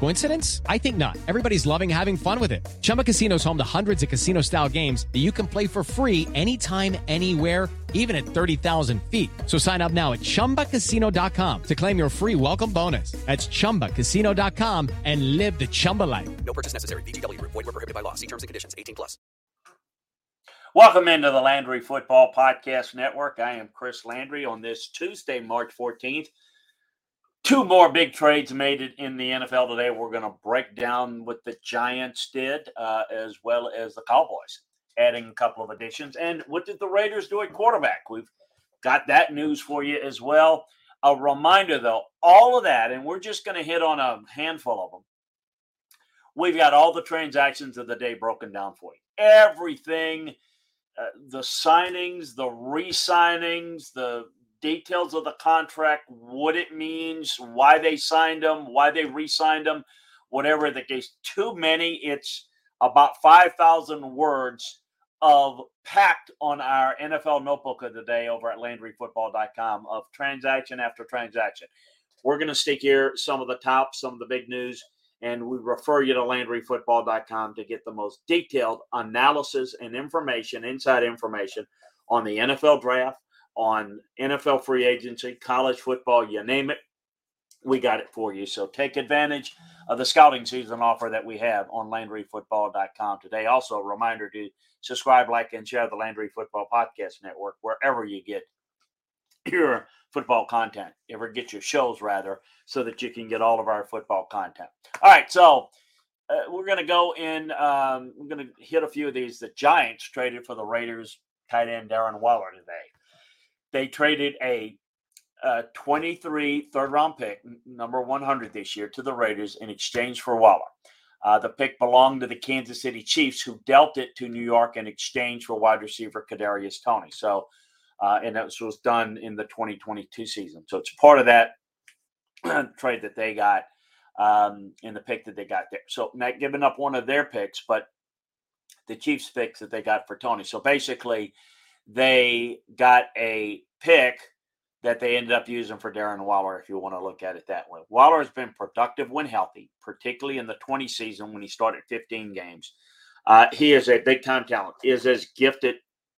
Coincidence? I think not. Everybody's loving having fun with it. Chumba Casino is home to hundreds of casino style games that you can play for free anytime, anywhere, even at 30,000 feet. So sign up now at chumbacasino.com to claim your free welcome bonus. That's chumbacasino.com and live the Chumba life. No purchase necessary. VGW. Void were prohibited by law. See terms and conditions. 18 plus. Welcome into the Landry Football Podcast Network. I am Chris Landry on this Tuesday, March 14th. Two more big trades made it in the NFL today. We're going to break down what the Giants did, uh, as well as the Cowboys, adding a couple of additions. And what did the Raiders do at quarterback? We've got that news for you as well. A reminder, though, all of that, and we're just going to hit on a handful of them. We've got all the transactions of the day broken down for you. Everything, uh, the signings, the re signings, the details of the contract, what it means, why they signed them, why they re-signed them, whatever the case. Too many. It's about five thousand words of packed on our NFL notebook of the day over at LandryFootball.com of transaction after transaction. We're going to stick here some of the top, some of the big news, and we refer you to LandryFootball.com to get the most detailed analysis and information, inside information on the NFL draft, on NFL free agency, college football, you name it. We got it for you. So take advantage of the scouting season offer that we have on LandryFootball.com today. Also, a reminder to subscribe, like, and share the Landry Football Podcast Network wherever you get your football content, ever get your shows rather, so that you can get all of our football content. All right, so uh, we're going to go in. Um, we're going to hit a few of these. The Giants traded for the Raiders tight end Darren Waller today they traded a, a 23 third round pick, number 100 this year, to the Raiders in exchange for Waller. Uh, the pick belonged to the Kansas City Chiefs, who dealt it to New York in exchange for wide receiver Kadarius Toney. So, uh, and that was done in the 2022 season. So it's part of that trade that they got um, in the pick that they got there. So not giving up one of their picks, but the Chiefs picks that they got for Toney. So basically, they got a pick that they ended up using for Darren Waller, if you want to look at it that way. Waller has been productive when healthy, particularly in the 20 season when he started 15 games. Uh, he is a big time talent, is as gifted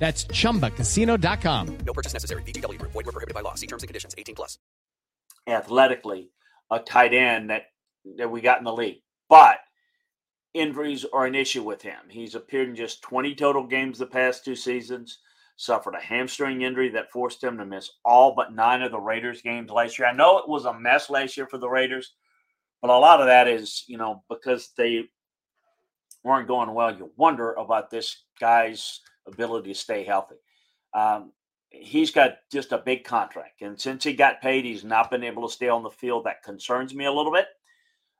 That's ChumbaCasino.com. No purchase necessary. VGW. Void were prohibited by law. See terms and conditions. 18 plus. Athletically, a tight end that, that we got in the league. But injuries are an issue with him. He's appeared in just 20 total games the past two seasons, suffered a hamstring injury that forced him to miss all but nine of the Raiders games last year. I know it was a mess last year for the Raiders, but a lot of that is, you know, because they weren't going well. You wonder about this guy's ability to stay healthy. Um, he's got just a big contract, and since he got paid, he's not been able to stay on the field. That concerns me a little bit.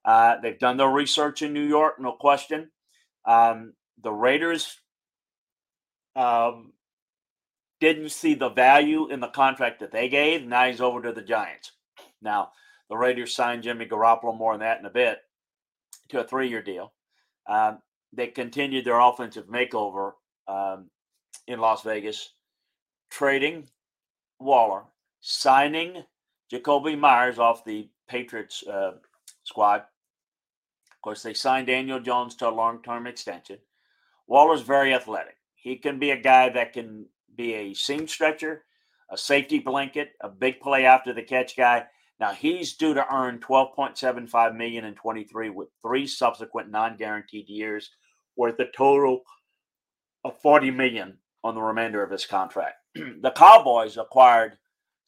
Uh, they've done their research in New York, no question. Um, the Raiders um, didn't see the value in the contract that they gave. Now he's over to the Giants. Now, the Raiders signed Jimmy Garoppolo more than that in a bit to a three year deal. Um, they continued their offensive makeover um, in Las Vegas, trading Waller, signing Jakobi Meyers off the Patriots uh, squad. Of course, they signed Daniel Jones to a long term extension. Waller's very athletic. He can be a guy that can be a seam stretcher, a safety blanket, a big play after the catch guy. Now he's due to earn 12.75 million in 23 with three subsequent non-guaranteed years worth a total of 40 million on the remainder of his contract. the Cowboys acquired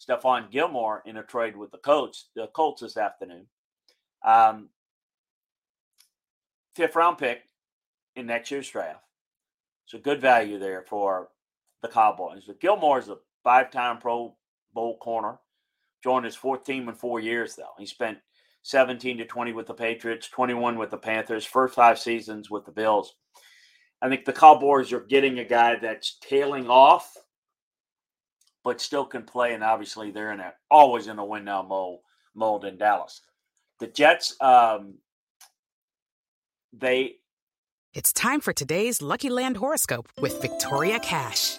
Stephon Gilmore in a trade with the Colts, the Colts this afternoon. Um, fifth round pick in next year's draft. So good value there for the Cowboys. But Gilmore is a five-time Pro Bowl corner. Joined his fourth team in four years, though. He spent 17 to 20 with the Patriots, 21 with the Panthers, first five seasons with the Bills. I think the Cowboys are getting a guy that's tailing off, but still can play. And obviously, they're in a, always in a win now mode, mode in Dallas. The Jets, um, they. It's time for today's Lucky Land horoscope with Victoria Cash.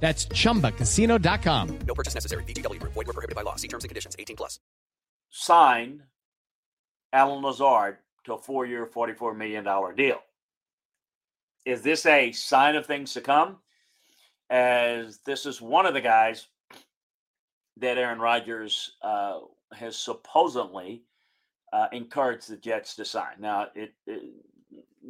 That's chumbacasino.com. No purchase necessary. VGW Group. Void or prohibited by law. See terms and conditions. 18 plus. Sign Allen Lazard to a four-year, $44 million deal. Is this a sign of things to come? As this is one of the guys that Aaron Rodgers uh, has supposedly uh, encouraged the Jets to sign. Now, it, it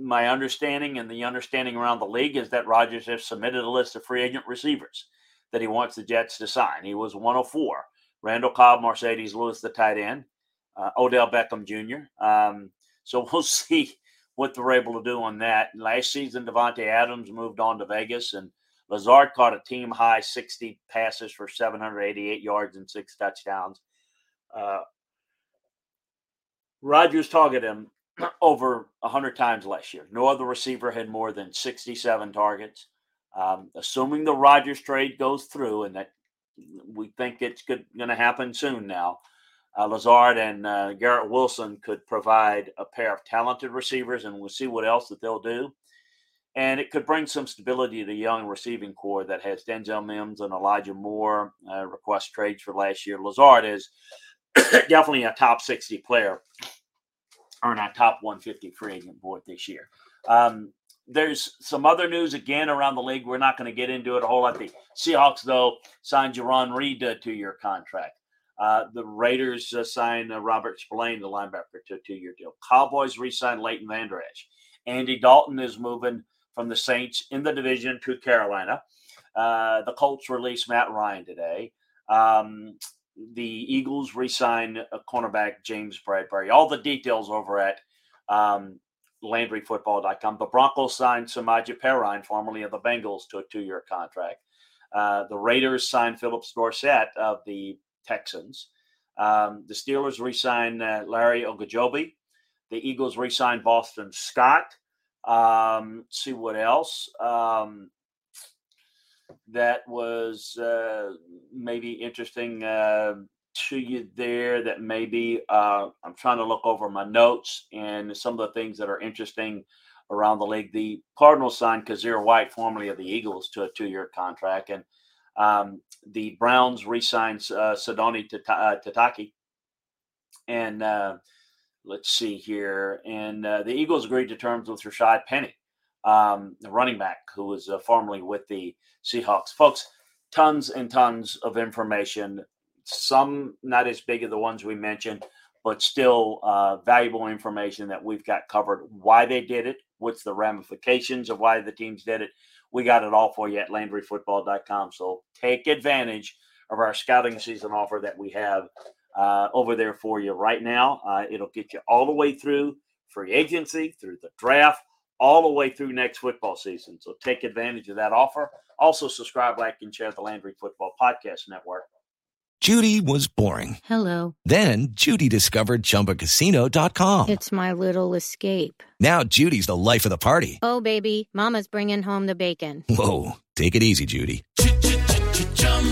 my understanding and the understanding around the league is that Rodgers has submitted a list of free agent receivers that he wants the Jets to sign. He was 104. Randall Cobb, Marcedes Lewis, the tight end, uh, Odell Beckham Jr. Um, so we'll see what they're able to do on that. Last season, Davante Adams moved on to Vegas, and Lazard caught a team high 60 passes for 788 yards and six touchdowns. Uh, targeted him over 100 times last year. No other receiver had more than 67 targets. Um, assuming the Rodgers trade goes through, and that we think it's going to happen soon now, uh, Lazard and uh, Garrett Wilson could provide a pair of talented receivers, and we'll see what else that they'll do. And it could bring some stability to the young receiving corps that has Denzel Mims and Elijah Moore uh, request trades for last year. Lazard is definitely a top 60 player or our top 150 free agent board this year. Um, there's some other news again around the league. We're not going to get into it a whole lot. The Seahawks, though, signed Jarran Reed to a two-year contract. Uh, the Raiders uh, signed uh, Robert Spillane, the linebacker, to a two-year deal. Cowboys re-signed Leighton Vander Esch. Andy Dalton is moving from the Saints in the division to Carolina. Uh, the Colts released Matt Ryan today. Um, the Eagles re-sign a cornerback James Bradberry. All the details over at um, LandryFootball.com. The Broncos signed Samaje Perine, formerly of the Bengals, to a two-year contract. Uh, the Raiders signed Phillips Dorsett of the Texans. Um, the Steelers re-signed uh, Larry Ogunjobi. The Eagles re-signed Boston Scott. Um, see what else. Um, that was uh, maybe interesting uh, to you there that maybe uh, I'm trying to look over my notes and some of the things that are interesting around the league. The Cardinals signed Kyzir White, formerly of the Eagles, to a two-year contract, and um, the Browns re-signed uh, Sione uh, Takitaki. And uh, let's see here, and uh, the Eagles agreed to terms with Rashaad Penny um, the running back who was uh, formerly with the Seahawks. Folks, tons and tons of information. Some not as big as the ones we mentioned, but still uh, valuable information that we've got covered. Why they did it, what's the ramifications of why the teams did it. We got it all for you at LandryFootball.com. So take advantage of our scouting season offer that we have uh, over there for you right now. Uh, it'll get you all the way through free agency, through the draft, all the way through next football season. So take advantage of that offer. Also, subscribe, like, and share the Landry Football Podcast Network. Judy was boring. Hello. Then Judy discovered ChumbaCasino.com. It's my little escape. Now Judy's the life of the party. Oh, baby, Mama's bringing home the bacon. Whoa, take it easy, Judy.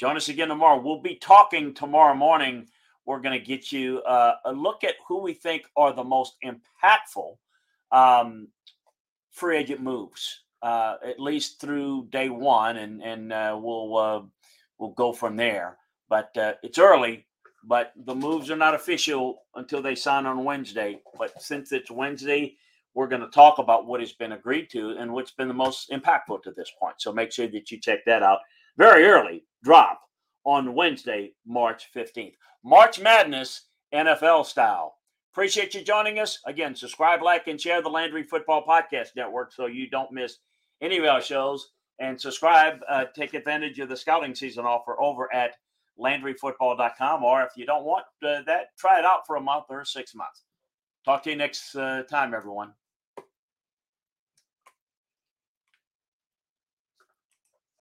Join us again tomorrow. We'll be talking tomorrow morning. We're going to get you uh, a look at who we think are the most impactful um, free agent moves, uh, at least through day one, and and uh, we'll uh, we'll go from there. But uh, it's early, but the moves are not official until they sign on Wednesday. But since it's Wednesday, we're going to talk about what has been agreed to and what's been the most impactful to this point. So make sure that you check that out very early. Drop on Wednesday, March 15th. March Madness, NFL style. Appreciate you joining us. Again, subscribe, like, and share the Landry Football Podcast Network so you don't miss any of our shows. And subscribe, uh, take advantage of the scouting season offer over at LandryFootball.com. Or if you don't want uh, that, try it out for a month or six months. Talk to you next uh, time, everyone.